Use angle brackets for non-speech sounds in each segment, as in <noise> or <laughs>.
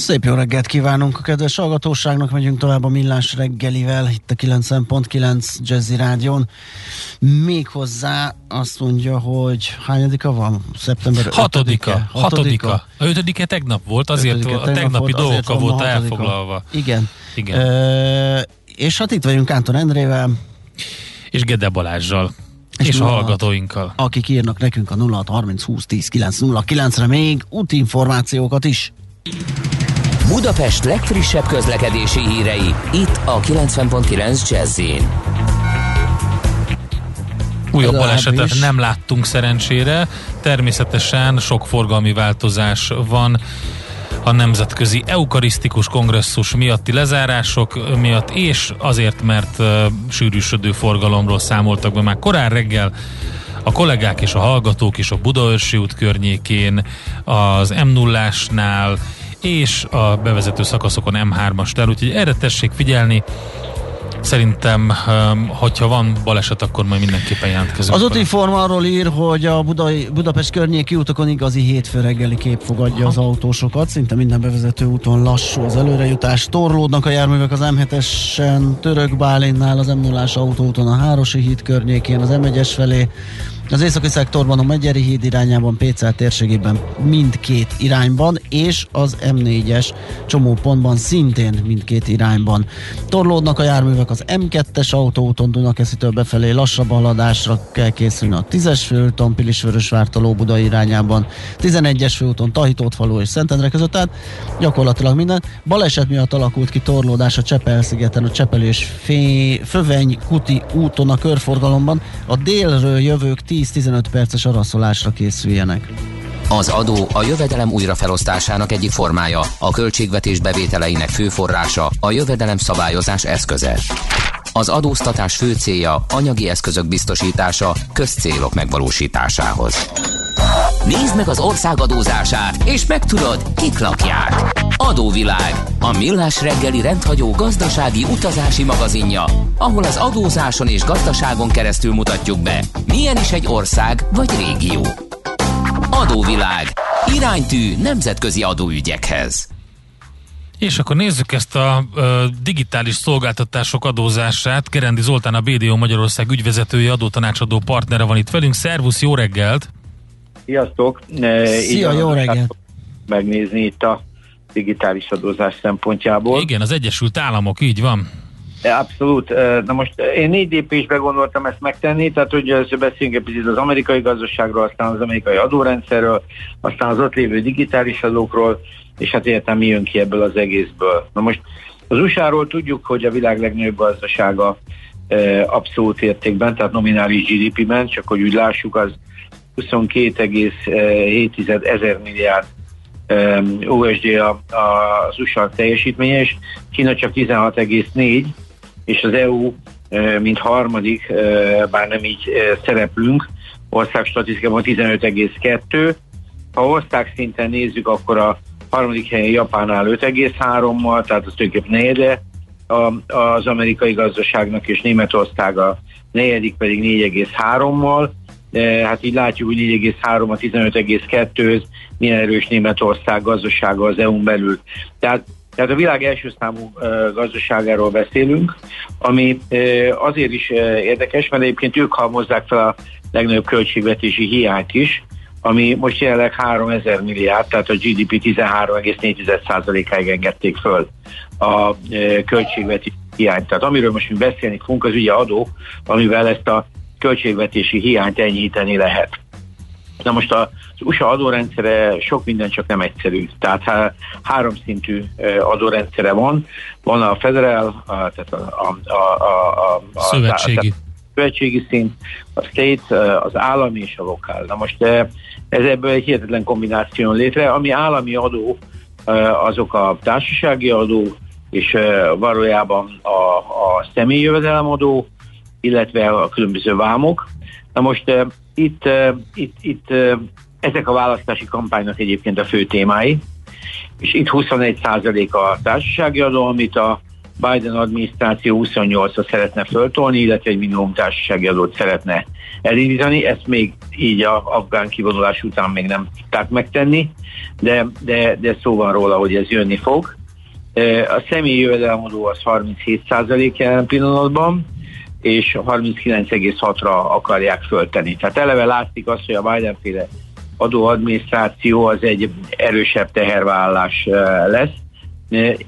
Szép jó reggelt kívánunk a kedves hallgatóságnak, megyünk tovább a Millás reggelivel, itt a 90.9 Jazzy Rádion. Méghozzá azt mondja, hogy hányadika van? Szeptember Hatodika. Hatodika. hatodika. A ötödike tegnap volt, azért ötödike, a tegnapi dolgokkal volt elfoglalva. Igen. Igen. E, és hát itt vagyunk Kántor Endrével. És Gede Balázsjal. És, és a hallgatóinkkal. Akik írnak nekünk a 0630 20 10 909 re még útinformációkat is. Budapest legfrissebb közlekedési hírei, itt a 90.9 jazz Újabb balesetet nem láttunk szerencsére, természetesen sok forgalmi változás van. A Nemzetközi Eukarisztikus Kongresszus miatti lezárások miatt, és azért, mert uh, sűrűsödő forgalomról számoltak be már korán reggel, a kollégák és a hallgatók is a Budaörsi út környékén, az m 0 és a bevezető szakaszokon M3-as tel, úgyhogy erre tessék figyelni, Szerintem, hogyha van baleset, akkor majd mindenképpen jelentkezünk. Az útinform arról ír, hogy a Budai, Budapest környéki utakon igazi hétfő reggeli kép fogadja Aha. az autósokat. Szinte minden bevezető úton lassú az előrejutás. Torlódnak a járművek az M7-esen, Török Bálinnál, az m 0 autóúton, a Hárosi híd környékén, az M1-es felé, az északi szektorban a Megyeri híd irányában, Pécel térségében mindkét irányban, és az M4-es csomópontban szintén mindkét irányban. Torlódnak a járművek az M2-es autóúton Dunakeszitől befelé lassabb haladásra kell készülni a 10-es főúton Pilisvörösvártól Buda irányában, 11-es főúton Tahitótfaló és Szentendre között, tehát gyakorlatilag minden. Baleset miatt alakult ki torlódás a Csepel-szigeten, a Csepel és Fé- Föveny Kuti úton a körforgalomban. A délről jövők 10 10-15 perces araszolásra készüljenek. Az adó a jövedelem újrafelosztásának egyik formája, a költségvetés bevételeinek fő forrása, a jövedelem szabályozás eszköze. Az adóztatás fő célja anyagi eszközök biztosítása közcélok megvalósításához. Nézd meg az ország adózását, és megtudod, kik lakják. Adóvilág, a millás reggeli rendhagyó gazdasági utazási magazinja, ahol az adózáson és gazdaságon keresztül mutatjuk be, milyen is egy ország vagy régió. Adóvilág, iránytű nemzetközi adóügyekhez. És akkor nézzük ezt a ö, digitális szolgáltatások adózását. Kerendi Zoltán a BDO Magyarország ügyvezetője, adótanácsadó partnere van itt velünk. Szervusz, jó reggelt! Sziasztok! Szia, jó reggelt! Megnézni itt a digitális adózás szempontjából. Igen, az Egyesült Államok, így van. Abszolút. Na most én négy lépésbe gondoltam ezt megtenni, tehát hogy először beszéljünk egy picit az amerikai gazdaságról, aztán az amerikai adórendszerről, aztán az ott lévő digitális adókról, és hát értem mi jön ki ebből az egészből. Na most az USA-ról tudjuk, hogy a világ legnagyobb gazdasága abszolút értékben, tehát nominális GDP-ben, csak hogy úgy lássuk, az 22,7 ezer milliárd USD az USA teljesítménye, és Kína csak 16,4, és az EU, mint harmadik, bár nem így szereplünk, ország statisztikában 15,2. Ha ország szinten nézzük, akkor a harmadik helyen Japánál 5,3-mal, tehát az tulajdonképpen negyede az amerikai gazdaságnak, és Németország a negyedik pedig 4,3-mal. Hát így látjuk, hogy 4,3 a 15,2 milyen erős Németország gazdasága az EU-n belül. Tehát tehát a világ első számú gazdaságáról beszélünk, ami azért is érdekes, mert egyébként ők halmozzák fel a legnagyobb költségvetési hiányt is, ami most jelenleg 3000 milliárd, tehát a GDP 13,4%-áig engedték föl a költségvetési hiányt. Tehát amiről most mi beszélni fogunk, az ugye adó, amivel ezt a költségvetési hiányt enyhíteni lehet. Na most az USA adórendszere sok minden csak nem egyszerű. Tehát háromszintű adórendszere van. Van a federal, tehát a, a, a, a, a szövetségi. A, szövetségi szint, a state, az állami és a lokál. Na most ez ebből egy hihetetlen kombináció létre. Ami állami adó, azok a társasági adó, és valójában a, a személyi jövedelemadó, illetve a különböző vámok. Na most uh, itt, uh, itt, itt uh, ezek a választási kampánynak egyébként a fő témái, és itt 21% a társasági adó, amit a Biden adminisztráció 28-ra szeretne föltolni, illetve egy minimum társasági adót szeretne elindítani. Ezt még így a afgán kivonulás után még nem tudták megtenni, de, de, de szó van róla, hogy ez jönni fog. A személyi jövedelemadó az 37% jelen pillanatban, és 39,6-ra akarják föltenni. Tehát eleve látszik azt, hogy a Biden-féle adóadminisztráció az egy erősebb tehervállás lesz,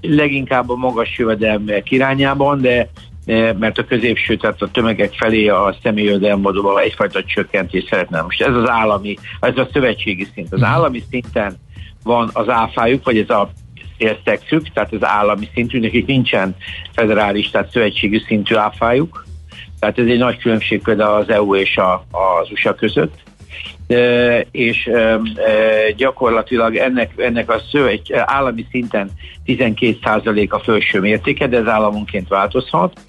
leginkább a magas jövedelmek irányában, de mert a középső, tehát a tömegek felé a személyjövedelmadóval egyfajta csökkentést szeretne. Most ez az állami, ez a szövetségi szint. Az mhm. állami szinten van az áfájuk, vagy ez a érszexük, tehát az állami szintű, nekik nincsen federális, tehát szövetségi szintű áfájuk. Tehát ez egy nagy különbség például az EU és a, az USA között és gyakorlatilag ennek, ennek a egy állami szinten 12% a felső mértéke, de ez államonként változhat,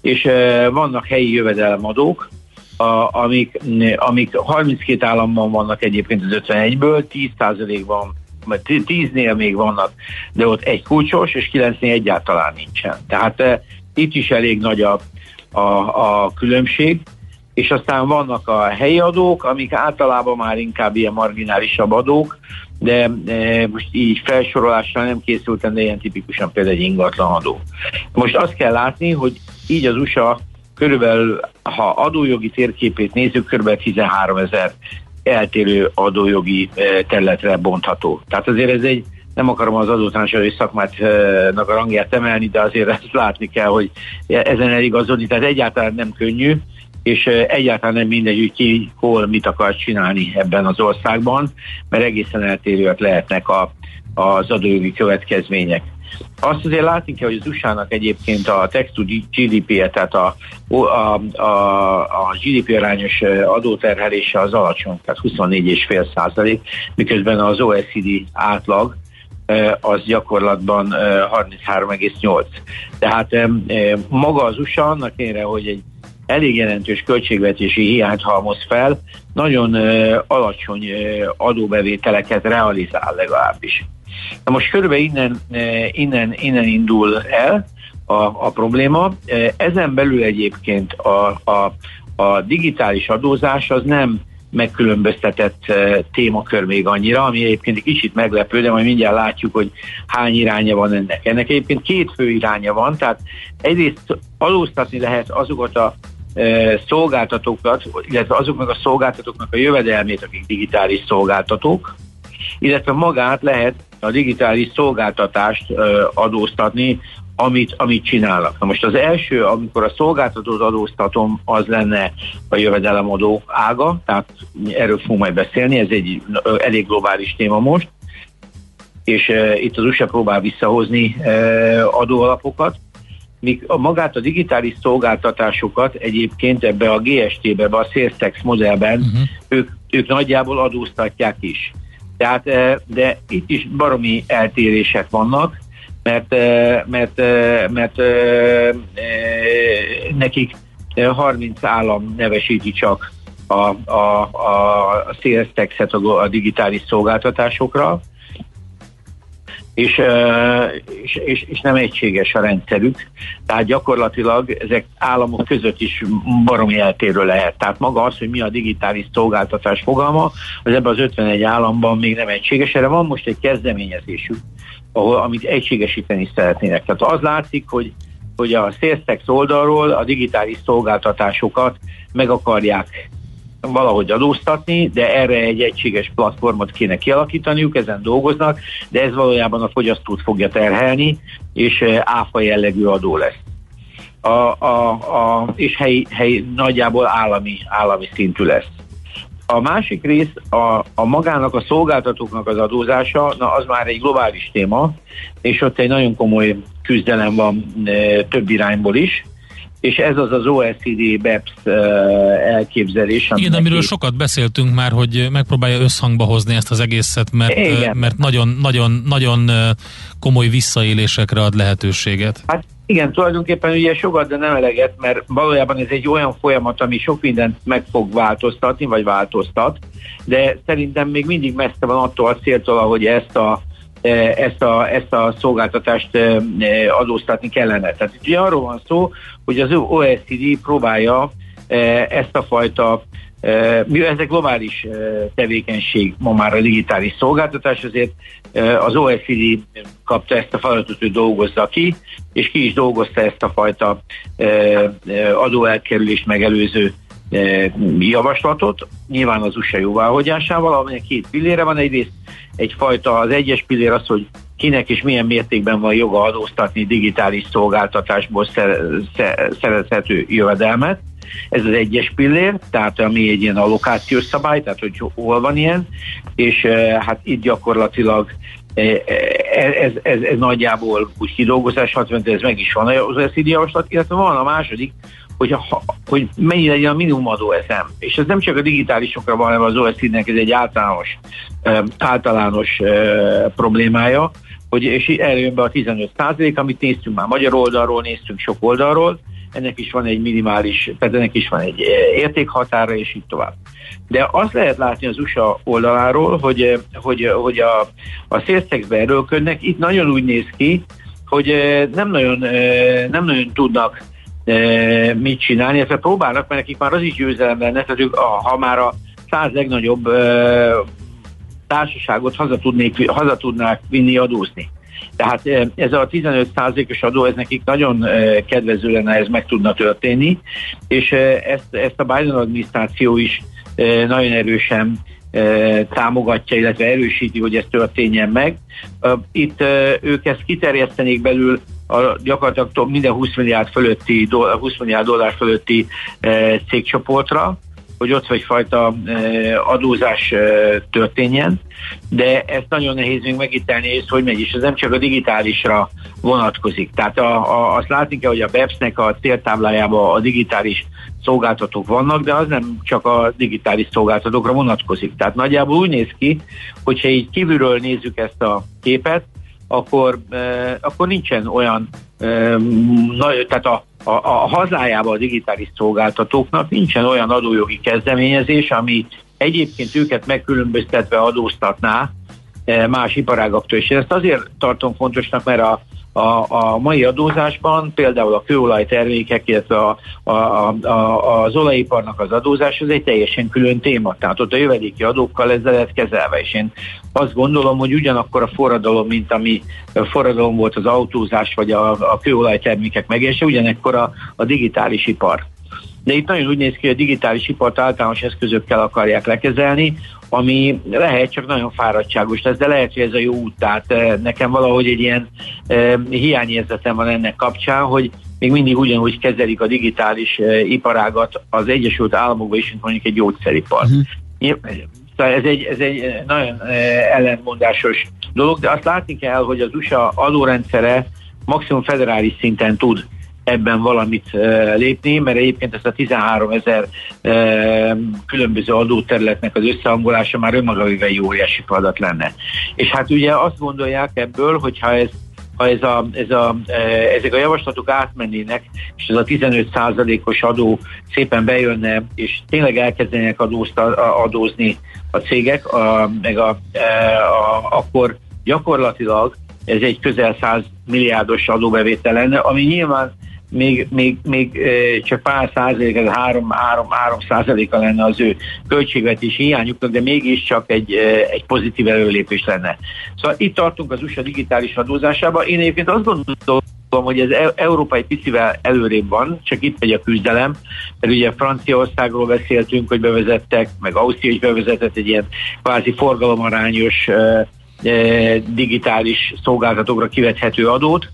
és vannak helyi jövedelemadók, a, amik, amik 32 államban vannak egyébként az 51-ből, 10%-ban 10-nél még vannak, de ott egy kulcsos, és 9-nél egyáltalán nincsen. Tehát e, itt is elég nagy a, a, a különbség és aztán vannak a helyi adók, amik általában már inkább ilyen marginálisabb adók, de e, most így felsorolásra nem készültem, de ilyen tipikusan például egy ingatlan adó. Most azt kell látni, hogy így az USA körülbelül, ha adójogi térképét nézzük, körülbelül 13 ezer eltérő adójogi területre bontható. Tehát azért ez egy, nem akarom az adótanácsadói szakmátnak a rangját emelni, de azért <laughs> ezt látni kell, hogy ezen eligazodni, tehát egyáltalán nem könnyű, és egyáltalán nem mindegy, hogy ki hol mit akar csinálni ebben az országban, mert egészen eltérőek lehetnek a, az adójogi következmények. Azt azért látni kell, hogy az USA-nak egyébként a text GDP-je, tehát a, a, a, a GDP arányos adóterhelése az alacsony, tehát 24,5 százalék, miközben az OECD átlag az gyakorlatban 33,8. Tehát maga az USA annak ére, hogy egy elég jelentős költségvetési hiányt halmoz fel, nagyon alacsony adóbevételeket realizál legalábbis. Na most körülbelül innen, innen, innen indul el a, a probléma. Ezen belül egyébként a, a, a digitális adózás az nem megkülönböztetett uh, témakör még annyira, ami egyébként egy kicsit meglepő, de majd mindjárt látjuk, hogy hány iránya van ennek. Ennek egyébként két fő iránya van, tehát egyrészt adóztatni lehet azokat a szolgáltatókat, illetve azoknak a szolgáltatóknak a jövedelmét, akik digitális szolgáltatók, illetve magát lehet a digitális szolgáltatást adóztatni, amit, amit csinálnak. Na most az első, amikor a szolgáltatót adóztatom, az lenne a jövedelemadó ága, tehát erről fogunk majd beszélni, ez egy elég globális téma most, és e, itt az USA próbál visszahozni e, adóalapokat, míg a magát a digitális szolgáltatásokat egyébként ebbe a GST-be, a Sales modellben uh-huh. ők, ők nagyjából adóztatják is. Tehát, eh, de itt is baromi eltérések vannak, mert, mert, mert, mert nekik 30 állam nevesíti csak a, a, a sales tax-et a, a digitális szolgáltatásokra, és, és, és, és nem egységes a rendszerük. Tehát gyakorlatilag ezek államok között is baromi eltérő lehet. Tehát maga az, hogy mi a digitális szolgáltatás fogalma, az ebben az 51 államban még nem egységes. Erre van most egy kezdeményezésük, ahol, amit egységesíteni szeretnének. Tehát az látszik, hogy hogy a Salestex oldalról a digitális szolgáltatásokat meg akarják valahogy adóztatni, de erre egy egységes platformot kéne kialakítaniuk, ezen dolgoznak, de ez valójában a fogyasztót fogja terhelni, és eh, áfa jellegű adó lesz. A, a, a, és hely, hely, nagyjából állami, állami szintű lesz. A másik rész a, a magának, a szolgáltatóknak az adózása, na az már egy globális téma, és ott egy nagyon komoly küzdelem van e, több irányból is. És ez az az OECD BEPS elképzelés. Igen, amiről sokat beszéltünk már, hogy megpróbálja összhangba hozni ezt az egészet, mert, Igen. mert nagyon, nagyon, nagyon komoly visszaélésekre ad lehetőséget. Hát igen, tulajdonképpen ugye sokat, de nem eleget, mert valójában ez egy olyan folyamat, ami sok mindent meg fog változtatni, vagy változtat, de szerintem még mindig messze van attól a céltól, hogy ezt a ezt a, ezt a szolgáltatást adóztatni kellene. Tehát ugye arról van szó, hogy az OECD próbálja ezt a fajta mi ez egy globális tevékenység ma már a digitális szolgáltatás, azért az OECD kapta ezt a feladatot, hogy dolgozza ki, és ki is dolgozta ezt a fajta adóelkerülést megelőző javaslatot, nyilván az USA jóváhagyásával, amelynek két pillére van. Egyrészt egyfajta, az egyes pillér az, hogy kinek és milyen mértékben van joga adóztatni digitális szolgáltatásból szerezhető jövedelmet. Ez az egyes pillér, tehát ami egy ilyen allokációs szabály, tehát hogy hol van ilyen, és hát itt gyakorlatilag ez, ez, ez nagyjából úgy kidolgozás, 60, ez meg is van az OECD javaslat, illetve van a második, hogy, a, hogy mennyi legyen a minimumadó eszem. És ez nem csak a digitálisokra van, hanem az OECD-nek ez egy általános, általános problémája, hogy, és erre be a 15 százalék, amit néztünk már magyar oldalról, néztünk sok oldalról, ennek is van egy minimális, tehát ennek is van egy értékhatára, és így tovább. De azt lehet látni az USA oldaláról, hogy, hogy, hogy a, a szélszexbe erőlködnek, itt nagyon úgy néz ki, hogy nem nagyon, nem nagyon tudnak mit csinálni, illetve próbálnak, mert nekik már az is győzelem lenne, tehát ők, ha már a száz legnagyobb társaságot haza, tudnék, haza tudnák vinni adózni. Tehát ez a 15%-os adó, ez nekik nagyon kedvező lenne, ez meg tudna történni, és ezt, ezt a Biden adminisztráció is nagyon erősen támogatja, illetve erősíti, hogy ez történjen meg. Itt ők ezt kiterjesztenék belül a gyakorlatilag minden 20 milliárd, fölötti, 20 milliárd dollár fölötti e, cégcsoportra, hogy ott egyfajta e, adózás e, történjen, de ezt nagyon nehéz még megítélni, és hogy megy, és ez nem csak a digitálisra vonatkozik. Tehát a, a, azt látni kell, hogy a BEPS-nek a céltáblájában a digitális szolgáltatók vannak, de az nem csak a digitális szolgáltatókra vonatkozik. Tehát nagyjából úgy néz ki, hogyha így kívülről nézzük ezt a képet, akkor, akkor nincsen olyan, eh, na, tehát a, a, a hazájában a digitális szolgáltatóknak nincsen olyan adójogi kezdeményezés, ami egyébként őket megkülönböztetve adóztatná más iparágaktól. És ezt azért tartom fontosnak, mert a, a, a mai adózásban például a kőolaj termékek, illetve a, a, a, az olajiparnak az adózás, az egy teljesen külön téma. Tehát ott a jövedéki adókkal ezzel lehet kezelve, és én azt gondolom, hogy ugyanakkor a forradalom, mint ami forradalom volt az autózás, vagy a, a kőolaj termékek megése, ugyanekkor a, a digitális ipar. De itt nagyon úgy néz ki, hogy a digitális ipart általános eszközökkel akarják lekezelni, ami lehet csak nagyon fáradtságos lesz, de lehet, hogy ez a jó út. Tehát eh, nekem valahogy egy ilyen eh, hiányérzetem van ennek kapcsán, hogy még mindig ugyanúgy kezelik a digitális eh, iparágat az Egyesült Államokban is, mint mondjuk egy gyógyszeripar. Uh-huh. Szóval ez egy, ez egy nagyon ellentmondásos dolog, de azt látni kell, hogy az USA adórendszere maximum federális szinten tud ebben valamit lépni, mert egyébként ezt a 13 ezer különböző adóterületnek az összehangolása már önmagában egy óriási feladat lenne. És hát ugye azt gondolják ebből, hogyha ez ha ez a, ez a, ezek a javaslatok átmennének, és ez a 15%-os adó szépen bejönne, és tényleg elkezdenek adózni a cégek, a, meg a, a, akkor gyakorlatilag ez egy közel 100 milliárdos adóbevétel lenne, ami nyilván még, még, még csak pár százalék, ez három, három, három százaléka lenne az ő költségvetési hiányuknak, de mégiscsak egy, egy pozitív előlépés lenne. Szóval itt tartunk az USA digitális adózásában. Én egyébként azt gondolom, hogy ez e- európai picivel előrébb van, csak itt megy a küzdelem, mert ugye Franciaországról beszéltünk, hogy bevezettek, meg Ausztria is bevezetett egy ilyen kvázi forgalomarányos digitális szolgáltatókra kivethető adót,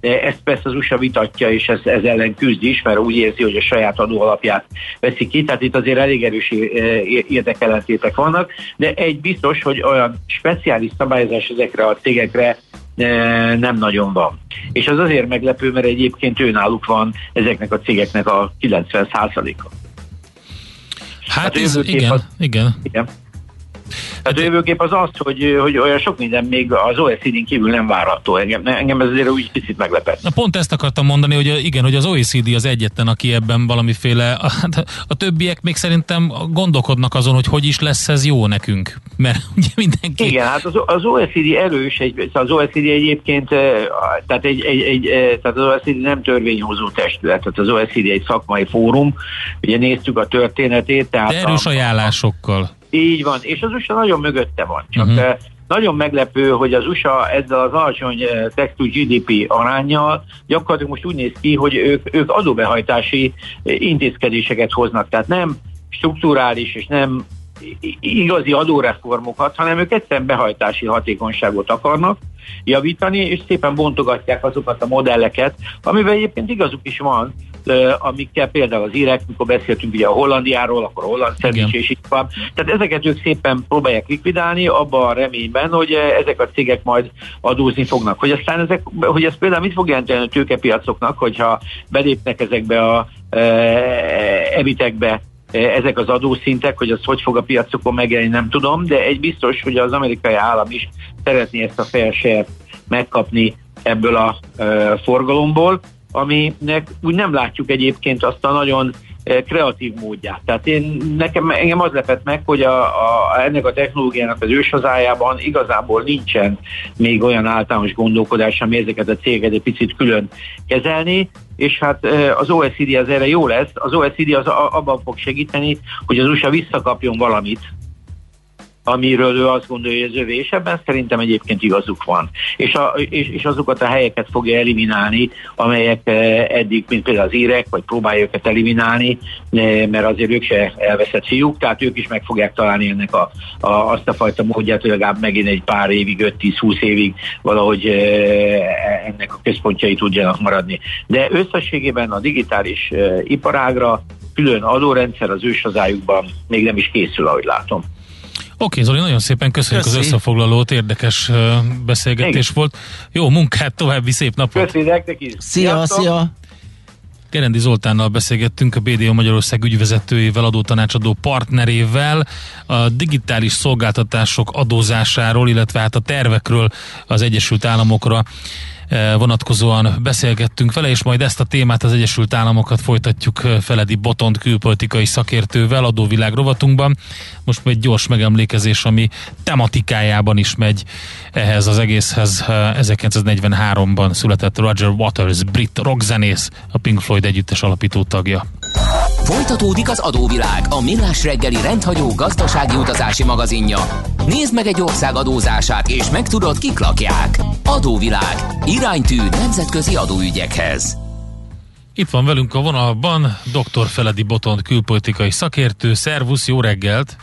ezt persze az USA vitatja, és ez, ez ellen küzd is, mert úgy érzi, hogy a saját adó alapját veszi ki, tehát itt azért elég erős érdekellentétek vannak, de egy biztos, hogy olyan speciális szabályozás ezekre a cégekre nem nagyon van. És az azért meglepő, mert egyébként őnáluk van ezeknek a cégeknek a 90%-a. Hát, hát ez, igen, az, igen. igen. Hát a jövőkép az az, hogy, hogy olyan sok minden még az OECD-n kívül nem várható. Engem, engem ez azért úgy picit meglepett. Na pont ezt akartam mondani, hogy igen, hogy az OECD az egyetlen, aki ebben valamiféle, a, <laughs> a többiek még szerintem gondolkodnak azon, hogy hogy is lesz ez jó nekünk. Mert <laughs> ugye mindenki... Igen, hát az, az OECD erős, egy, az OECD egyébként, tehát, egy, egy, egy, tehát az OECD nem törvényhozó testület, tehát az OECD egy szakmai fórum, ugye néztük a történetét. Tehát De erős a, ajánlásokkal. Így van, és az USA nagyon mögötte van. Csak uh-huh. nagyon meglepő, hogy az USA ezzel az alacsony eh, textú GDP arányjal gyakorlatilag most úgy néz ki, hogy ők, ők adóbehajtási eh, intézkedéseket hoznak. Tehát nem strukturális és nem igazi adóreformokat, hanem ők egyszerűen behajtási hatékonyságot akarnak javítani, és szépen bontogatják azokat a modelleket, amivel egyébként igazuk is van, amikkel például az írek, mikor beszéltünk ugye a Hollandiáról, akkor a holland szendvics és így van. Tehát ezeket ők szépen próbálják likvidálni, abban a reményben, hogy ezek a cégek majd adózni fognak. Hogy aztán ezek, hogy ez például mit fog jelenteni a tőkepiacoknak, hogyha belépnek ezekbe a e, ebitekbe ezek az adószintek, hogy az hogy fog a piacokon megjelenni, nem tudom, de egy biztos, hogy az amerikai állam is szeretné ezt a fair megkapni ebből a e, forgalomból, aminek úgy nem látjuk egyébként azt a nagyon eh, kreatív módját. Tehát én, nekem, engem az lepett meg, hogy a, a, ennek a technológiának az őshazájában igazából nincsen még olyan általános gondolkodás, ami ezeket a cégeket egy picit külön kezelni, és hát eh, az OECD az erre jó lesz, az OECD az abban fog segíteni, hogy az USA visszakapjon valamit amiről ő azt gondolja, hogy ez övé, és ebben szerintem egyébként igazuk van. És, a, és, és azokat a helyeket fogja eliminálni, amelyek eh, eddig, mint például az írek, vagy próbálja őket eliminálni, eh, mert azért ők se elveszett fiúk, tehát ők is meg fogják találni ennek a, a, azt a fajta módját, hogy legalább megint egy pár évig, 5-10-20 évig valahogy eh, ennek a központjai tudjanak maradni. De összességében a digitális iparágra külön adórendszer az őshazájukban még nem is készül, ahogy látom. Oké, Zoli, nagyon szépen köszönjük Köszi. az összefoglalót, érdekes beszélgetés Igen. volt. Jó munkát, további szép napot! Köszi nektek is! Szia, szia! Gerendi Zoltánnal beszélgettünk, a BDO Magyarország ügyvezetőjével, adótanácsadó partnerével, a digitális szolgáltatások adózásáról, illetve hát a tervekről az Egyesült Államokra vonatkozóan beszélgettünk vele, és majd ezt a témát az Egyesült Államokat folytatjuk eh, Feledi Botont külpolitikai szakértővel adóvilág rovatunkban. Most egy gyors megemlékezés, ami tematikájában is megy ehhez az egészhez. 1943-ban eh, született Roger Waters, brit rockzenész, a Pink Floyd együttes alapító tagja. Folytatódik az adóvilág, a millás reggeli rendhagyó gazdasági utazási magazinja. Nézd meg egy ország adózását, és megtudod, kik lakják. Adóvilág. Iránytű nemzetközi adóügyekhez. Itt van velünk a vonalban dr. Feledi Botont külpolitikai szakértő. Szervusz, jó reggelt!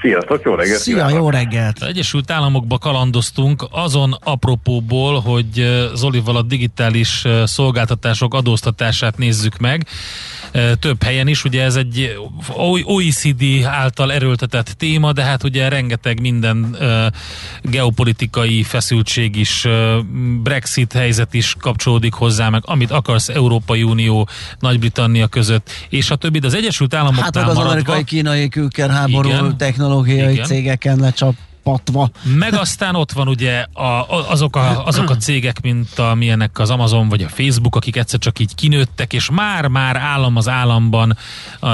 Sziasztok, jó reggelt! Szia, kívánok. jó reggelt! Az Egyesült Államokba kalandoztunk azon apropóból, hogy Zolival a digitális szolgáltatások adóztatását nézzük meg több helyen is. Ugye ez egy OECD által erőltetett téma, de hát ugye rengeteg minden geopolitikai feszültség is, Brexit helyzet is kapcsolódik hozzá, meg amit akarsz Európai Unió, Nagy-Britannia között, és a többi, de az Egyesült Államoknál Hát az maradva, amerikai-kínai kükkerháború technológiai igen. cégeken lecsap patva. Meg aztán ott van ugye a, azok, a, azok a cégek, mint a, milyenek az Amazon vagy a Facebook, akik egyszer csak így kinőttek, és már-már állam az államban uh,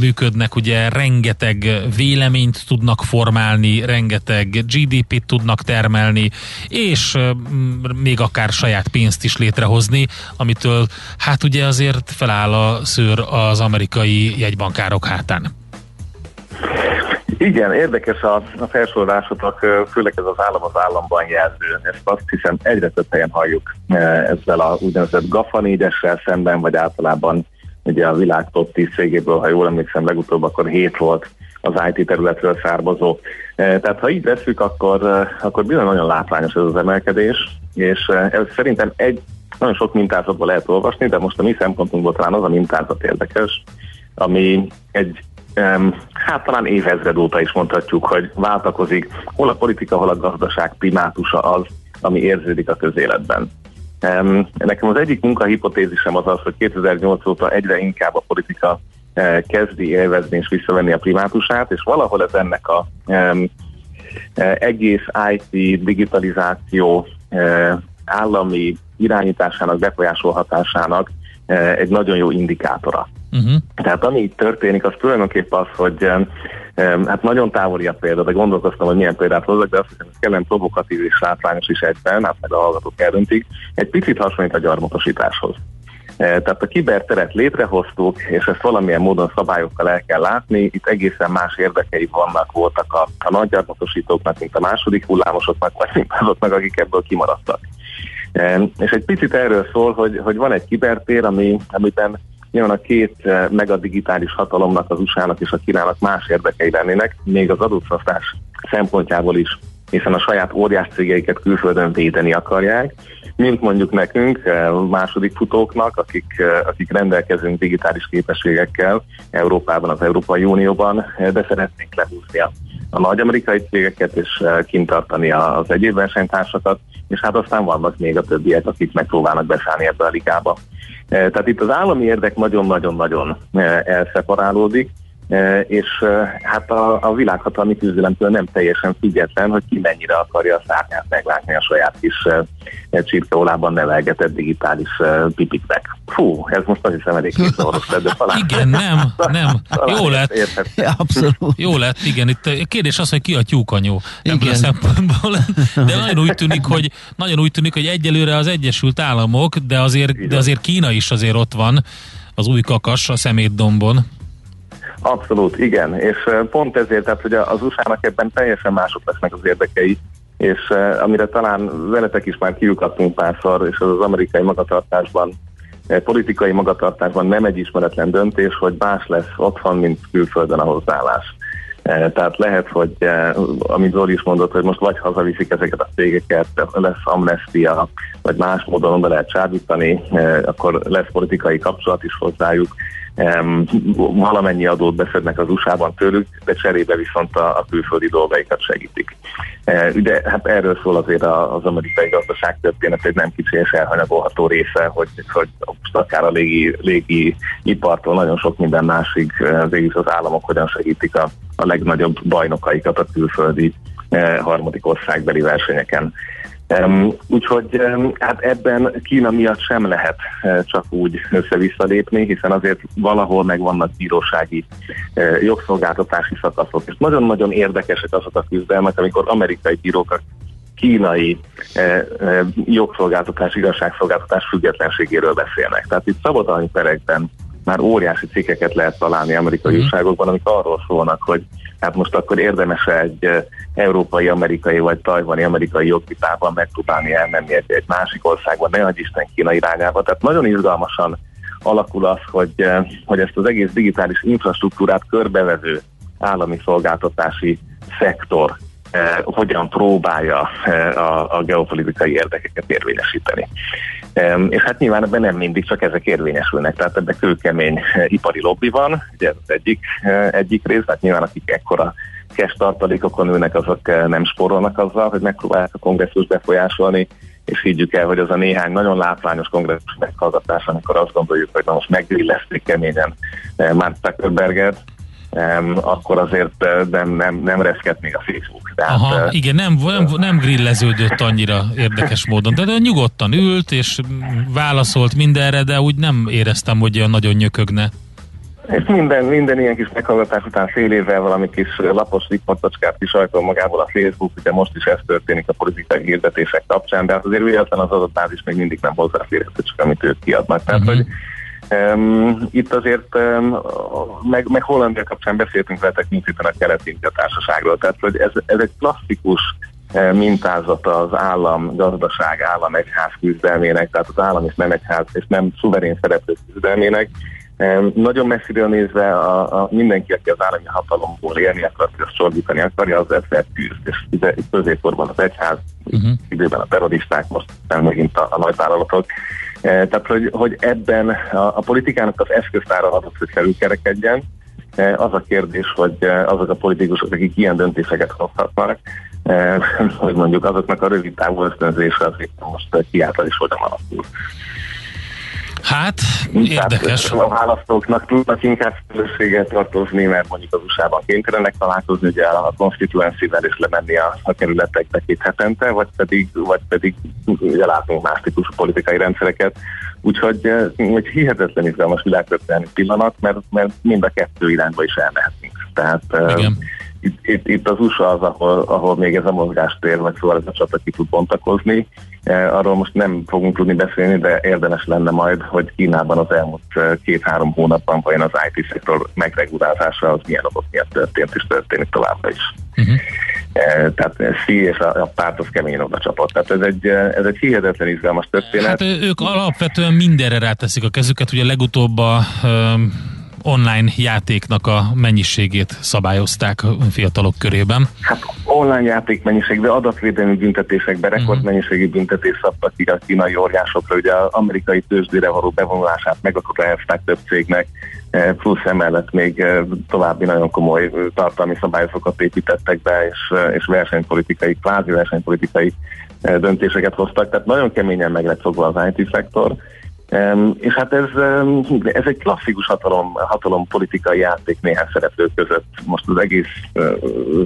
működnek, ugye rengeteg véleményt tudnak formálni, rengeteg GDP-t tudnak termelni, és uh, még akár saját pénzt is létrehozni, amitől hát ugye azért feláll a szőr az amerikai jegybankárok hátán. Igen, érdekes a, a felsorolásotok, főleg ez az állam az államban jelző. Ezt azt hiszem egyre több helyen halljuk ezzel a úgynevezett GAFA 4 szemben, vagy általában ugye a világ top 10 cégéből, ha jól emlékszem, legutóbb akkor 7 volt az IT területről származó. Tehát ha így veszük, akkor, akkor bizony nagyon látványos ez az emelkedés, és ez szerintem egy nagyon sok mintázatban lehet olvasni, de most a mi szempontunkból talán az a mintázat érdekes, ami egy hát talán évezred óta is mondhatjuk, hogy váltakozik, hol a politika, hol a gazdaság primátusa az, ami érződik a közéletben. Nekem az egyik munkahipotézisem az az, hogy 2008 óta egyre inkább a politika kezdi élvezni és visszavenni a primátusát, és valahol ez ennek a egész IT, digitalizáció, állami irányításának, befolyásolhatásának egy nagyon jó indikátora. Uh-huh. Tehát ami itt történik, az tulajdonképp az, hogy hát nagyon távoli a példa, de gondolkoztam, hogy milyen példát hozzak, de azt hiszem, hogy kellene provokatív és látványos is egyben, hát meg a hallgatók eldöntik. Egy picit hasonlít a gyarmatosításhoz. Tehát a kiberteret létrehoztuk, és ezt valamilyen módon szabályokkal el kell látni. Itt egészen más érdekei vannak, voltak a, a nagy gyarmatosítóknak, mint a második hullámosoknak, vagy mint azoknak, akik ebből kimaradtak. És egy picit erről szól, hogy, hogy van egy kibertér, ami, amiben nyilván a két eh, megadigitális hatalomnak, az USA-nak és a Kínának más érdekei lennének, még az adóztatás szempontjából is, hiszen a saját óriás cégeiket külföldön védeni akarják, mint mondjuk nekünk, eh, második futóknak, akik, eh, akik rendelkezünk digitális képességekkel Európában, az Európai Unióban, de szeretnénk lehúzni a, a nagy amerikai cégeket és kint tartani az egyéb versenytársakat, és hát aztán vannak még a többiek, akik megpróbálnak beszállni ebbe a ligába. Eh, tehát itt az állami érdek nagyon-nagyon-nagyon eh, elszeparálódik, eh, és hát a, a világhatalmi küzdelemtől nem teljesen független, hogy ki mennyire akarja a szárnyát meglátni a saját kis csirkeolában nevelgetett digitális pipiknek. Fú, ez most azt hiszem elég kézavaros de talán... Igen, nem, nem. <laughs> Jó lett. Ja, abszolút. Jó lett, igen. Itt a kérdés az, hogy ki a tyúkanyó ebből a szempontból. De nagyon úgy tűnik, hogy nagyon úgy tűnik, hogy egyelőre az Egyesült Államok, de azért, de azért Kína is azért ott van, az új kakas a szemétdombon. Abszolút, igen, és pont ezért, tehát hogy az USA-nak ebben teljesen mások lesznek az érdekei, és amire talán veletek is már kiukadtunk párszor, és az az amerikai magatartásban, politikai magatartásban nem egy ismeretlen döntés, hogy más lesz otthon, mint külföldön a hozzáállás. Tehát lehet, hogy amit Zoli is mondott, hogy most vagy hazaviszik ezeket a cégeket, lesz amnestia, vagy más módon be lehet csábítani, akkor lesz politikai kapcsolat is hozzájuk, valamennyi adót beszednek az USA-ban tőlük, de cserébe viszont a, a külföldi dolgaikat segítik. E, ugye hát erről szól azért az amerikai gazdaság történet egy nem kicsi és elhanyagolható része, hogy, hogy most akár a légi, légi ipartól nagyon sok minden másig végig az államok hogyan segítik a, a legnagyobb bajnokaikat a külföldi e, harmadik országbeli versenyeken. Um, úgyhogy um, hát ebben Kína miatt sem lehet uh, csak úgy össze-vissza lépni, hiszen azért valahol meg vannak bírósági uh, jogszolgáltatási szakaszok, és nagyon-nagyon érdekesek azok a küzdelmek, amikor amerikai bírók a kínai uh, jogszolgáltatás, igazságszolgáltatás függetlenségéről beszélnek. Tehát itt szabadalmi perekben már óriási cikkeket lehet találni amerikai mm. újságokban, amik arról szólnak, hogy hát most akkor érdemes egy európai, amerikai vagy tajvani amerikai jogvitában megpróbálni elmenni egy, egy másik országba, ne Isten Kína irányába. Tehát nagyon izgalmasan alakul az, hogy, hogy ezt az egész digitális infrastruktúrát körbevező állami szolgáltatási szektor eh, hogyan próbálja eh, a, a geopolitikai érdekeket érvényesíteni. És hát nyilván ebben nem mindig csak ezek érvényesülnek, tehát ebben kőkemény eh, ipari lobby van, ugye ez az egyik, eh, egyik rész, hát nyilván akik ekkora cash tartalékokon ülnek, azok eh, nem spórolnak azzal, hogy megpróbálják a kongresszus befolyásolni, és higgyük el, hogy az a néhány nagyon látványos kongresszus meghallgatás, amikor azt gondoljuk, hogy na most meggrillezték keményen Mark Zuckerberget, akkor azért eh, nem, nem, nem reszket még a Facebook. Tehát, Aha, igen, nem, nem, nem grilleződött annyira érdekes módon, de, de nyugodtan ült, és válaszolt mindenre, de úgy nem éreztem, hogy olyan nagyon nyökögne. És minden, minden ilyen kis meghallgatás után fél évvel valami kis lapos riportacskát kisajtol magából a Facebook, ugye most is ez történik a politikai hirdetések kapcsán, de hát azért véletlen az adatbázis még mindig nem hozzáférhető, csak amit ők kiadnak. Tehát, uh-huh. hogy itt azért, meg, meg Hollandia kapcsán beszéltünk veletek mint itt a keleti társaságról, tehát hogy ez, ez egy klasszikus mintázata az állam, gazdaság, állam egyház küzdelmének, tehát az állam és nem egyház és nem szuverén szereplő küzdelmének, nagyon messziről nézve a, a mindenki, aki az állami hatalomból élni akar, azt sordítani akarja, az ezzel küzd. És ide, középkorban az egyház, uh-huh. időben a terroristák, most nem megint a, a nagyvállalatok. E, tehát, hogy, hogy ebben a, a politikának az eszköztára adott, hogy felülkerekedjen, e, az a kérdés, hogy e, azok a politikusok, akik ilyen döntéseket hozhatnak, <laughs> hogy mondjuk azoknak a rövid távú ösztönzése azért most kiáltal is hogyan alakul. Hát, érdekes. Tehát a választóknak tudnak inkább felelősséget tartozni, mert mondjuk az USA-ban kénytelenek találkozni, ugye a constituency-vel is lemenni a, a kerületekbe két hetente, vagy pedig, vagy pedig ugye látunk más típusú politikai rendszereket. Úgyhogy egy hihetetlen izgalmas világtörténelmi pillanat, mert, mert mind a kettő irányba is elmehetünk. Tehát Igen itt, itt, itt az USA az, ahol, ahol még ez a mozgástér, vagy szóval ez a csata ki tud bontakozni. E, arról most nem fogunk tudni beszélni, de érdemes lenne majd, hogy Kínában az elmúlt e, két-három hónapban vajon az IT-szektor megregulázása az milyen okok miatt történt és történik továbbra is. Uh-huh. Tehát Xi és a, a párt az keményen oda csapott. Tehát ez egy, ez egy hihetetlen izgalmas történet. Hát ők alapvetően mindenre ráteszik a kezüket, ugye legutóbb a online játéknak a mennyiségét szabályozták a fiatalok körében? Hát online játék mennyiségben, adatvédelmi büntetésekben mhm. rekordmennyiségű büntetés szabtak ki a kínai óriásokra, ugye az amerikai tőzsdére való bevonulását megakadályozták több cégnek, eh, plusz emellett még eh, további nagyon komoly eh, tartalmi szabályozokat építettek be, és, és versenypolitikai, kvázi versenypolitikai döntéseket hoztak, tehát nagyon keményen meg lett fogva az IT-szektor, Um, és hát ez, um, ez egy klasszikus hatalom, hatalom politikai játék néhány szereplő között, most az egész uh,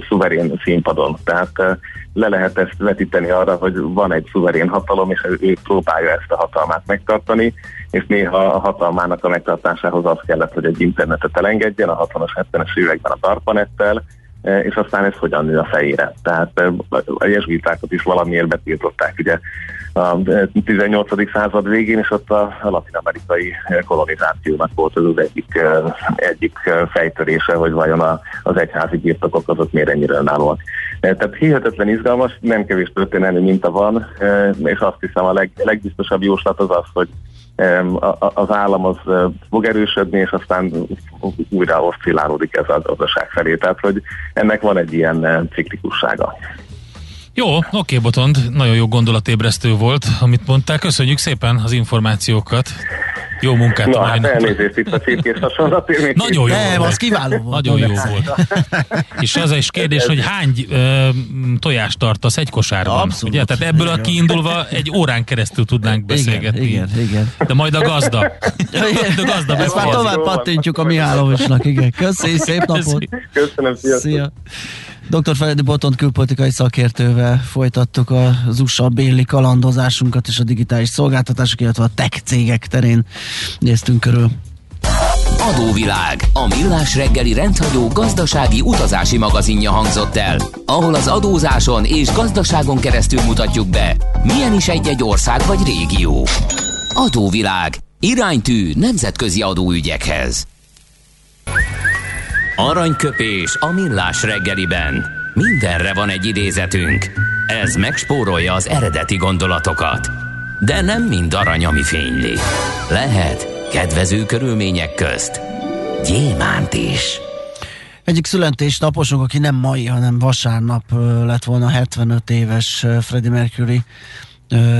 szuverén színpadon. Tehát uh, le lehet ezt vetíteni arra, hogy van egy szuverén hatalom, és ő próbálja ezt a hatalmát megtartani, és néha a hatalmának a megtartásához az kellett, hogy egy internetet elengedjen, a 60-as, 70-es években a darpanettel, és aztán ez hogyan nő a fejére. Tehát a jezsuitákat is valamiért betiltották, ugye a 18. század végén, és ott a, latin-amerikai kolonizációnak volt az egyik, egyik fejtörése, hogy vajon a, az egyházi birtokok azok miért ennyire önállóak. Tehát hihetetlen izgalmas, nem kevés történelmi minta van, és azt hiszem a leg, legbiztosabb jóslat az az, hogy az állam az fog erősödni, és aztán újra oszcillálódik ez a gazdaság felé. Tehát, hogy ennek van egy ilyen ciklikussága. Jó, oké, Botond, nagyon jó gondolatébresztő volt, amit mondtál. Köszönjük szépen az információkat. Jó munkát Na, hát elnézést itt a csirkés hasonlat. Nagyon jó Nem, az kiváló volt. Nagyon jó volt. És az is kérdés, hogy hány ö, tojást tartasz egy kosárban? Abszolút. Ugye? Tehát ebből a kiindulva egy órán keresztül tudnánk beszélgetni. Igen, igen, igen. De majd a gazda. <laughs> a gazda Ezt már tovább pattintjuk a Mihálovicsnak, igen. Köszönjük, szép napot. Köszönöm, sziasztok. Szia. Dr. Feledi Botont külpolitikai szakértővel folytattuk az USA béli kalandozásunkat és a digitális szolgáltatások, illetve a tech cégek terén néztünk körül. Adóvilág, a millás reggeli rendhagyó gazdasági utazási magazinja hangzott el, ahol az adózáson és gazdaságon keresztül mutatjuk be, milyen is egy-egy ország vagy régió. Adóvilág, iránytű nemzetközi adóügyekhez. Aranyköpés a millás reggeliben. Mindenre van egy idézetünk. Ez megspórolja az eredeti gondolatokat. De nem mind arany, ami fényli. Lehet kedvező körülmények közt gyémánt is. Egyik születésnaposunk, aki nem mai, hanem vasárnap lett volna 75 éves Freddie Mercury,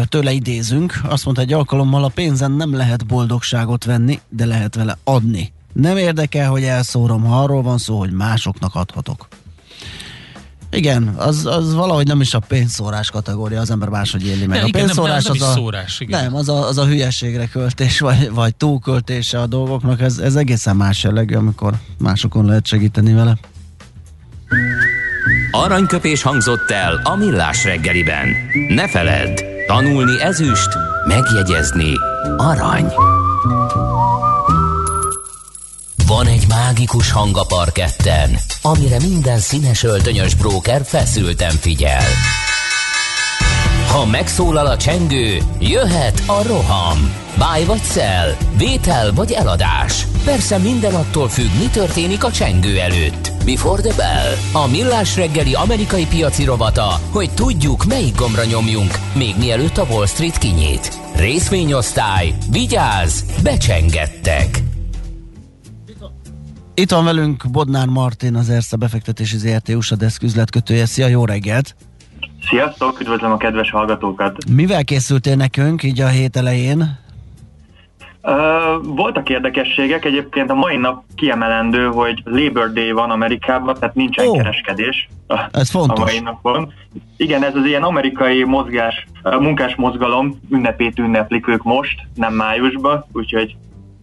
tőle idézünk, azt mondta egy alkalommal, a pénzen nem lehet boldogságot venni, de lehet vele adni. Nem érdekel, hogy elszórom, ha arról van szó, hogy másoknak adhatok. Igen, az, az valahogy nem is a pénzszórás kategória, az ember máshogy éli meg. De a igen, pénzszórás nem, nem, nem az a, szórás, igen. Nem, az a, az a hülyeségre költés, vagy, vagy túlköltése a dolgoknak, ez, ez egészen más jellegű, amikor másokon lehet segíteni vele. Aranyköpés hangzott el a millás reggeliben. Ne feledd, tanulni ezüst, megjegyezni arany. Van egy mágikus hang a parketten, amire minden színes öltönyös bróker feszülten figyel. Ha megszólal a csengő, jöhet a roham. Báj vagy szel, vétel vagy eladás. Persze minden attól függ, mi történik a csengő előtt. Before the Bell, a millás reggeli amerikai piaci rovata, hogy tudjuk, melyik gombra nyomjunk, még mielőtt a Wall Street kinyit. Részvényosztály, vigyázz, becsengettek! Itt van velünk Bodnár Martin, az Erste befektetési ZRT USA Desk üzletkötője. Szia, jó reggelt! Sziasztok, üdvözlöm a kedves hallgatókat! Mivel készültél nekünk így a hét elején? voltak érdekességek, egyébként a mai nap kiemelendő, hogy Labor Day van Amerikában, tehát nincsen oh, kereskedés ez fontos. a mai napon. Igen, ez az ilyen amerikai mozgás, munkás mozgalom ünnepét ünneplik ők most, nem májusban, úgyhogy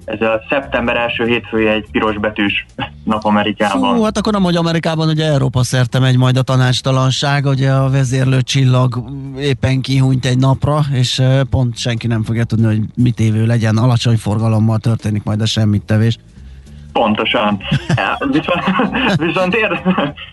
ez a szeptember első hétfője egy piros betűs nap Amerikában. Hú, hát akkor nem, hogy Amerikában ugye Európa szerte megy majd a tanácstalanság, ugye a vezérlő csillag éppen kihúnyt egy napra, és pont senki nem fogja tudni, hogy mit évő legyen, alacsony forgalommal történik majd a semmit tevés. Pontosan. Ja, viszont <laughs> viszont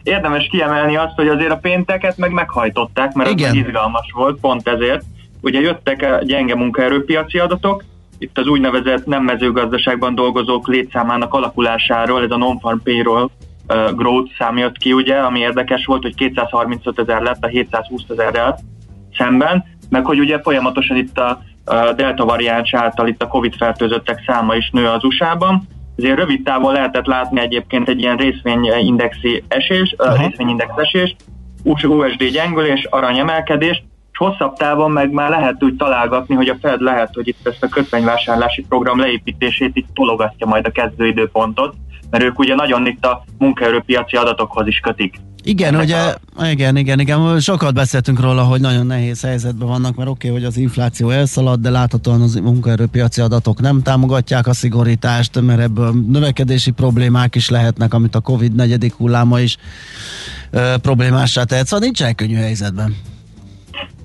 érdemes kiemelni azt, hogy azért a pénteket meg meghajtották, mert Igen. az izgalmas volt, pont ezért. Ugye jöttek a gyenge munkaerőpiaci adatok, itt az úgynevezett nem mezőgazdaságban dolgozók létszámának alakulásáról, ez a non-farm payroll uh, growth szám jött ki, ugye, ami érdekes volt, hogy 235 ezer lett a 720 ezerrel szemben, meg hogy ugye folyamatosan itt a, a delta variáns által itt a Covid fertőzöttek száma is nő az USA-ban, ezért rövid távon lehetett látni egyébként egy ilyen részvényindexi esés, uh, részvényindex esés, USD gyengülés, aranyemelkedés, és hosszabb távon meg már lehet úgy találgatni, hogy a Fed lehet, hogy itt ezt a kötvényvásárlási program leépítését itt tologatja majd a kezdőidőpontot, mert ők ugye nagyon itt a munkaerőpiaci adatokhoz is kötik. Igen, Ennek ugye, a... igen, igen, igen, sokat beszéltünk róla, hogy nagyon nehéz helyzetben vannak, mert oké, okay, hogy az infláció elszalad, de láthatóan az munkaerőpiaci adatok nem támogatják a szigorítást, mert ebből növekedési problémák is lehetnek, amit a Covid negyedik hulláma is ö, problémássá tehet, szóval nincs könnyű helyzetben.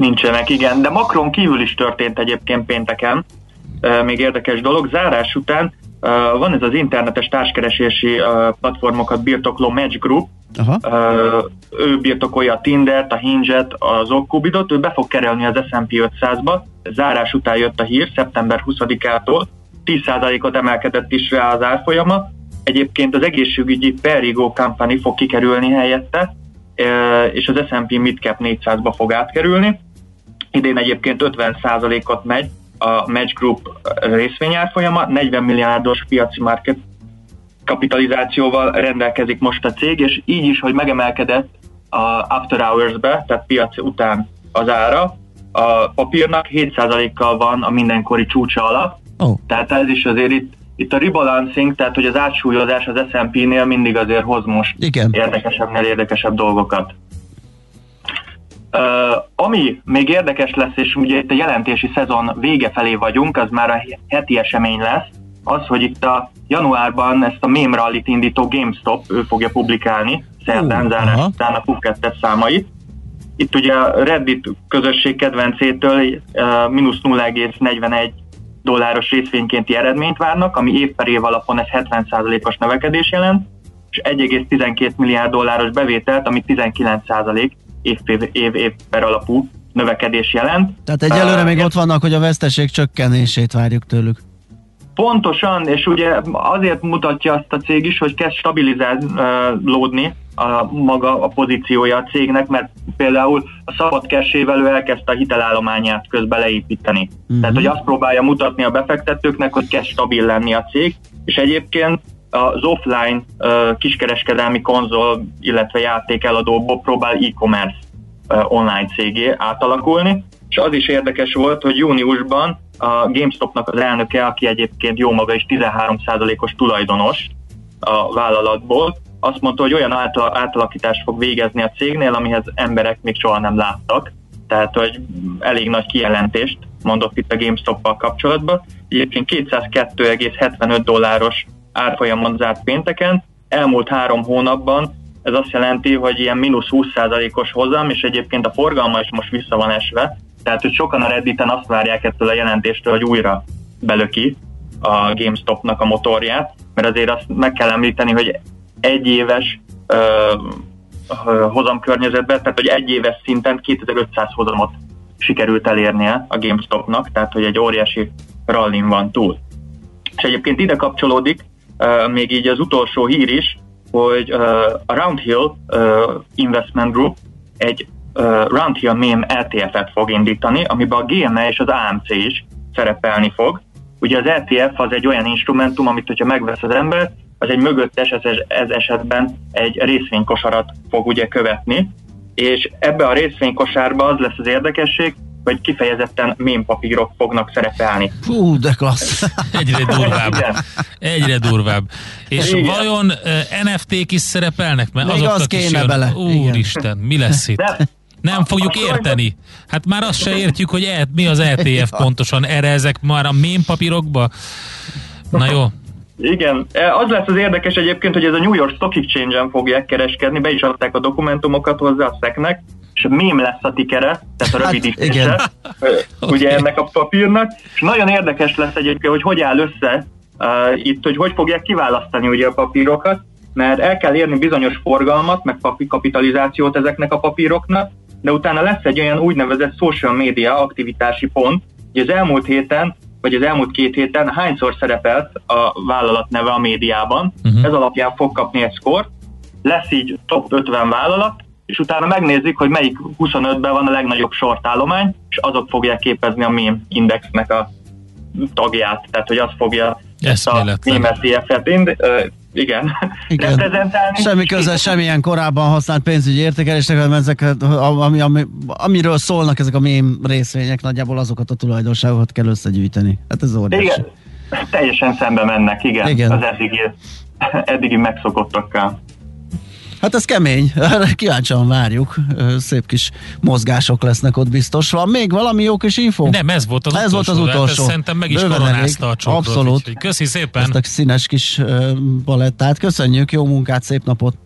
Nincsenek, igen, de Macron kívül is történt egyébként pénteken, még érdekes dolog, zárás után van ez az internetes társkeresési platformokat birtokló Match Group, Aha. ő birtokolja a Tindert, a Hinge-et, az Okkubidot, ő be fog kerülni az S&P 500-ba, zárás után jött a hír, szeptember 20-ától, 10%-ot emelkedett is rá az árfolyama, egyébként az egészségügyi Perigo Company fog kikerülni helyette, és az S&P Midcap 400-ba fog átkerülni. Idén egyébként 50%-ot megy a Match Group részvényárfolyama, 40 milliárdos piaci market kapitalizációval rendelkezik most a cég, és így is, hogy megemelkedett a after hours-be, tehát piac után az ára, a papírnak 7%-kal van a mindenkori csúcsa alatt, oh. tehát ez is azért itt, itt a rebalancing, tehát hogy az átsúlyozás az S&P-nél mindig azért hoz most Igen. érdekesebbnél érdekesebb dolgokat. Uh, ami még érdekes lesz, és ugye itt a jelentési szezon vége felé vagyunk, az már a heti esemény lesz, az, hogy itt a januárban ezt a meme rallit indító GameStop, ő fogja publikálni, szerdán zárás után a q számait. Itt ugye a Reddit közösség kedvencétől uh, mínusz 0,41 dolláros részvénykénti eredményt várnak, ami év per év alapon ez 70%-os növekedés jelent, és 1,12 milliárd dolláros bevételt, ami 19% év, év, év per alapú növekedés jelent. Tehát egyelőre uh, még ott vannak, hogy a veszteség csökkenését várjuk tőlük. Pontosan, és ugye azért mutatja azt a cég is, hogy kezd stabilizálódni a maga a pozíciója a cégnek, mert például a szabad kesével ő elkezdte a hitelállományát közben leépíteni. Uh-huh. Tehát, hogy azt próbálja mutatni a befektetőknek, hogy kezd stabil lenni a cég, és egyébként az offline uh, kiskereskedelmi konzol, illetve játék eladóból próbál e-commerce uh, online cégé átalakulni, és az is érdekes volt, hogy júniusban a GameStopnak az elnöke, aki egyébként jó maga is 13%-os tulajdonos a vállalatból, azt mondta, hogy olyan átalakítást fog végezni a cégnél, amihez emberek még soha nem láttak. Tehát, hogy elég nagy kijelentést mondott itt a GameStop-val kapcsolatban. Egyébként 202,75 dolláros árfolyamon zárt pénteken, elmúlt három hónapban ez azt jelenti, hogy ilyen mínusz 20%-os hozam, és egyébként a forgalma is most vissza van esve, tehát hogy sokan a Redditen azt várják ettől a jelentéstől, hogy újra belöki a GameStopnak a motorját, mert azért azt meg kell említeni, hogy egy éves uh, környezetben, tehát hogy egy éves szinten 2500 hozamot sikerült elérnie a GameStopnak, tehát hogy egy óriási rallin van túl. És egyébként ide kapcsolódik még így az utolsó hír is, hogy a Roundhill Investment Group egy Roundhill Meme ETF-et fog indítani, amiben a GME és az AMC is szerepelni fog. Ugye az ETF az egy olyan instrumentum, amit hogyha megvesz az ember, az egy mögöttes, ez, ez esetben egy részvénykosarat fog ugye követni, és ebbe a részvénykosárba az lesz az érdekesség, vagy kifejezetten mémpapírok fognak szerepelni. Hú, de klassz. Egyre durvább. Egyre durvább. És Igen. vajon uh, NFT-k is szerepelnek? Mert Még az kéne jön, bele. Úristen, mi lesz itt? De, nem fogjuk érteni. Hát már azt se értjük, hogy e, mi az ETF <laughs> pontosan. Erre ezek már a mémpapírokba? Na jó, igen, e, az lesz az érdekes egyébként, hogy ez a New York Stock Exchange-en fogják kereskedni, be is adták a dokumentumokat hozzá a szeknek, és mém lesz a tikere, tehát a rövidítése, hát, ugye okay. <laughs> ennek a papírnak, és nagyon érdekes lesz egyébként, hogy hogy áll össze uh, itt, hogy hogy fogják kiválasztani ugye a papírokat, mert el kell érni bizonyos forgalmat, meg kapitalizációt ezeknek a papíroknak, de utána lesz egy olyan úgynevezett social media aktivitási pont, hogy az elmúlt héten vagy az elmúlt két héten hányszor szerepelt a vállalat neve a médiában. Uh-huh. Ez alapján fog kapni egy szkort. Lesz így top 50 vállalat, és utána megnézik, hogy melyik 25-ben van a legnagyobb sortállomány, és azok fogják képezni a meme indexnek a tagját, tehát hogy az fogja ezt a meme et igen, igen. reprezentálni. Semmi köze semmilyen korábban használt pénzügyi értékelésnek, hanem ezek, ami, ami, amiről szólnak ezek a mém részvények, nagyjából azokat a tulajdonságokat kell összegyűjteni. Hát ez óriási. Igen, teljesen szembe mennek, igen, igen. az eddigi, eddigi megszokottakkal. Hát ez kemény, kíváncsian várjuk, szép kis mozgások lesznek ott biztos. Van még valami jó kis info? Nem, ez volt az ez utolsó. Volt az utolsó. szerintem meg is koronázta a csokrot. Abszolút. köszi szépen. Ezt a színes kis palettát. Köszönjük, jó munkát, szép napot.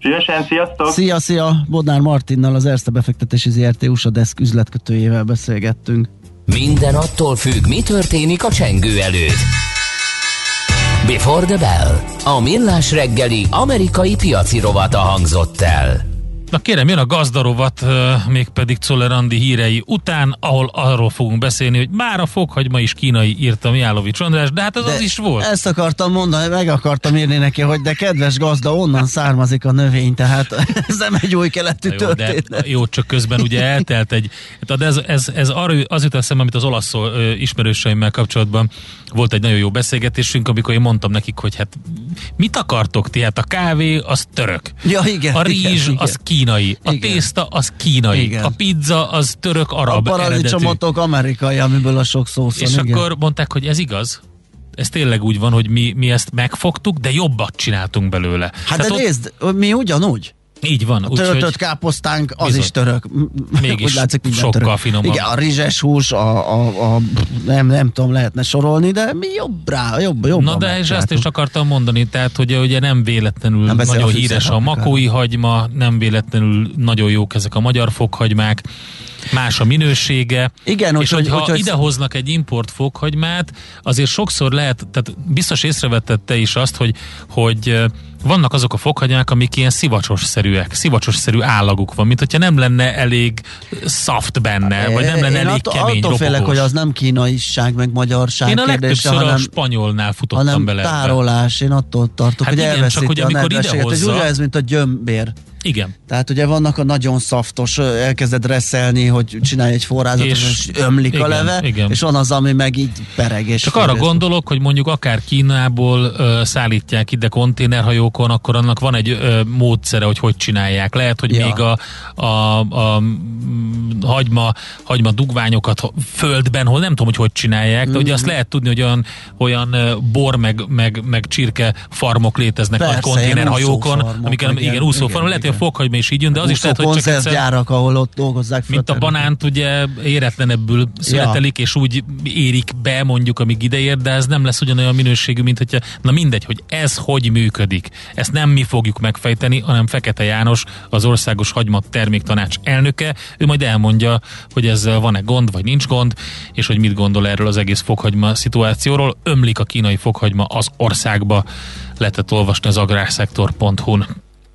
Szívesen, sziasztok! Szia, szia! Bodnár Martinnal, az Erste befektetési ZRT USA Desk üzletkötőjével beszélgettünk. Minden attól függ, mi történik a csengő előtt. Before the Bell. A millás reggeli amerikai piaci rovata hangzott el. Na kérem, jön a gazdarovat, mégpedig Czollerandi hírei után, ahol arról fogunk beszélni, hogy már a fokhagyma is kínai, írta Miálovics András, de hát ez de az is volt. Ezt akartam mondani, meg akartam írni neki, hogy de kedves gazda, onnan származik a növény, tehát <laughs> ez nem egy új keletű jó, történet. De, jó, csak közben ugye eltelt egy, tehát ez, ez, ez arra, az jut eszembe, amit az olasz ismerőseimmel kapcsolatban volt egy nagyon jó beszélgetésünk, amikor én mondtam nekik, hogy hát mit akartok ti? Hát a kávé az török. Ja, igen, a rizs igen, az kínai. A igen. tészta az kínai. Igen. A pizza az török arab. A paradicsomotok amerikai, amiből a sok szósz És igen. akkor mondták, hogy ez igaz? ez tényleg úgy van, hogy mi, mi ezt megfogtuk, de jobbat csináltunk belőle. Hát Tehát de ott... nézd, mi ugyanúgy. Így van. A töltött úgy, káposztánk az bizony. is török. Mégis úgy látszik, sokkal török. finomabb. Igen, a rizses hús, a, a, a, nem, nem tudom, lehetne sorolni, de mi jobb rá, jobb, jobb. Na de és ezt is akartam mondani, tehát hogy ugye nem véletlenül nem nagyon híres a makói hagyma, nem véletlenül nagyon jók ezek a magyar fokhagymák más a minősége. Igen, és hogy, hogyha idehoznak egy import fokhagymát, azért sokszor lehet, tehát biztos észrevettette is azt, hogy, hogy vannak azok a fokhagymák, amik ilyen szivacsos-szerűek, szivacsos-szerű állaguk van, mint hogyha nem lenne elég soft benne, vagy nem lenne Én elég attól, kemény, attól félek, hogy az nem kínaiság, meg magyarság Én a kérdése, hanem, a spanyolnál futottam hanem bele. tárolás, én attól tartok, hát hogy igen, elveszíti csak, hogy amikor a nedvességet. Ez ez, mint a gyömbér. Igen. Tehát ugye vannak a nagyon szaftos, elkezded reszelni, hogy csinálj egy forrázatot, és, és ömlik igen, a leve, igen. és van az, ami meg így pereg. És Csak arra gondolok, hogy mondjuk akár Kínából ö, szállítják ide konténerhajókon, akkor annak van egy ö, módszere, hogy hogy csinálják. Lehet, hogy ja. még a, a, a hagyma, hagyma dugványokat földben, hol nem tudom, hogy hogy csinálják, de mm-hmm. ugye azt lehet tudni, hogy olyan, olyan bor meg, meg, meg csirke farmok léteznek Persze, nagy konténerhajókon, amiken igen, úszófarmok, lehet, hogy a fokhagyma is így jön, de az is lehet, hogy csak egyszer, gyárak, ahol ott dolgozzák Mint a banánt ugye éretlenebbül születelik, ja. és úgy érik be mondjuk, amíg ideér, de ez nem lesz ugyanolyan minőségű, mint hogyha, na mindegy, hogy ez hogy működik. Ezt nem mi fogjuk megfejteni, hanem Fekete János, az Országos Hagyma Terméktanács elnöke, ő majd elmondja, hogy ezzel van-e gond, vagy nincs gond, és hogy mit gondol erről az egész fokhagyma szituációról. Ömlik a kínai fokhagyma az országba, lehetett olvasni az agrárszektor.hu-n.